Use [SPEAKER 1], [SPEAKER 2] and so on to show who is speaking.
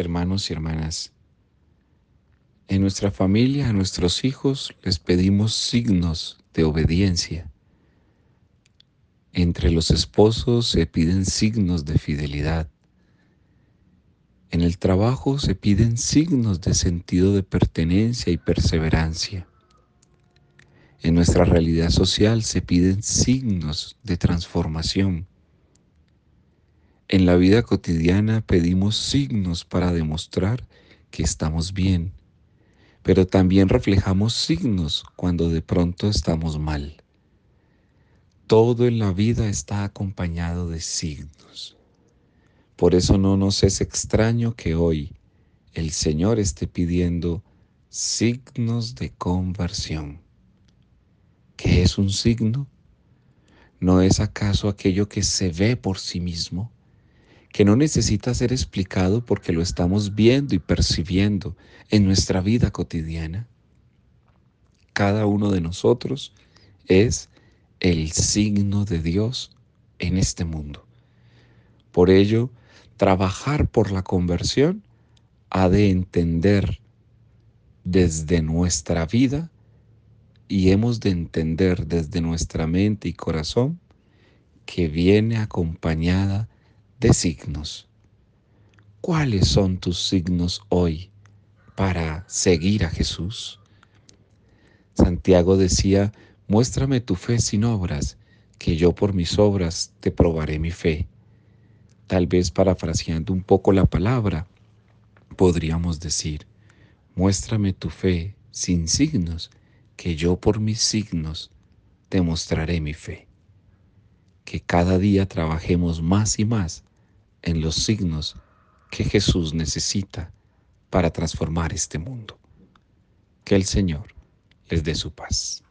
[SPEAKER 1] hermanos y hermanas, en nuestra familia, a nuestros hijos, les pedimos signos de obediencia. Entre los esposos se piden signos de fidelidad. En el trabajo se piden signos de sentido de pertenencia y perseverancia. En nuestra realidad social se piden signos de transformación. En la vida cotidiana pedimos signos para demostrar que estamos bien, pero también reflejamos signos cuando de pronto estamos mal. Todo en la vida está acompañado de signos. Por eso no nos es extraño que hoy el Señor esté pidiendo signos de conversión. ¿Qué es un signo? ¿No es acaso aquello que se ve por sí mismo, que no necesita ser explicado porque lo estamos viendo y percibiendo en nuestra vida cotidiana? Cada uno de nosotros es el signo de Dios en este mundo. Por ello, trabajar por la conversión ha de entender desde nuestra vida y hemos de entender desde nuestra mente y corazón que viene acompañada de signos. ¿Cuáles son tus signos hoy para seguir a Jesús? Santiago decía, muéstrame tu fe sin obras, que yo por mis obras te probaré mi fe. Tal vez parafraseando un poco la palabra, podríamos decir, muéstrame tu fe sin signos, que yo por mis signos te mostraré mi fe. Que cada día trabajemos más y más en los signos que Jesús necesita para transformar este mundo. Que el Señor les dé su paz.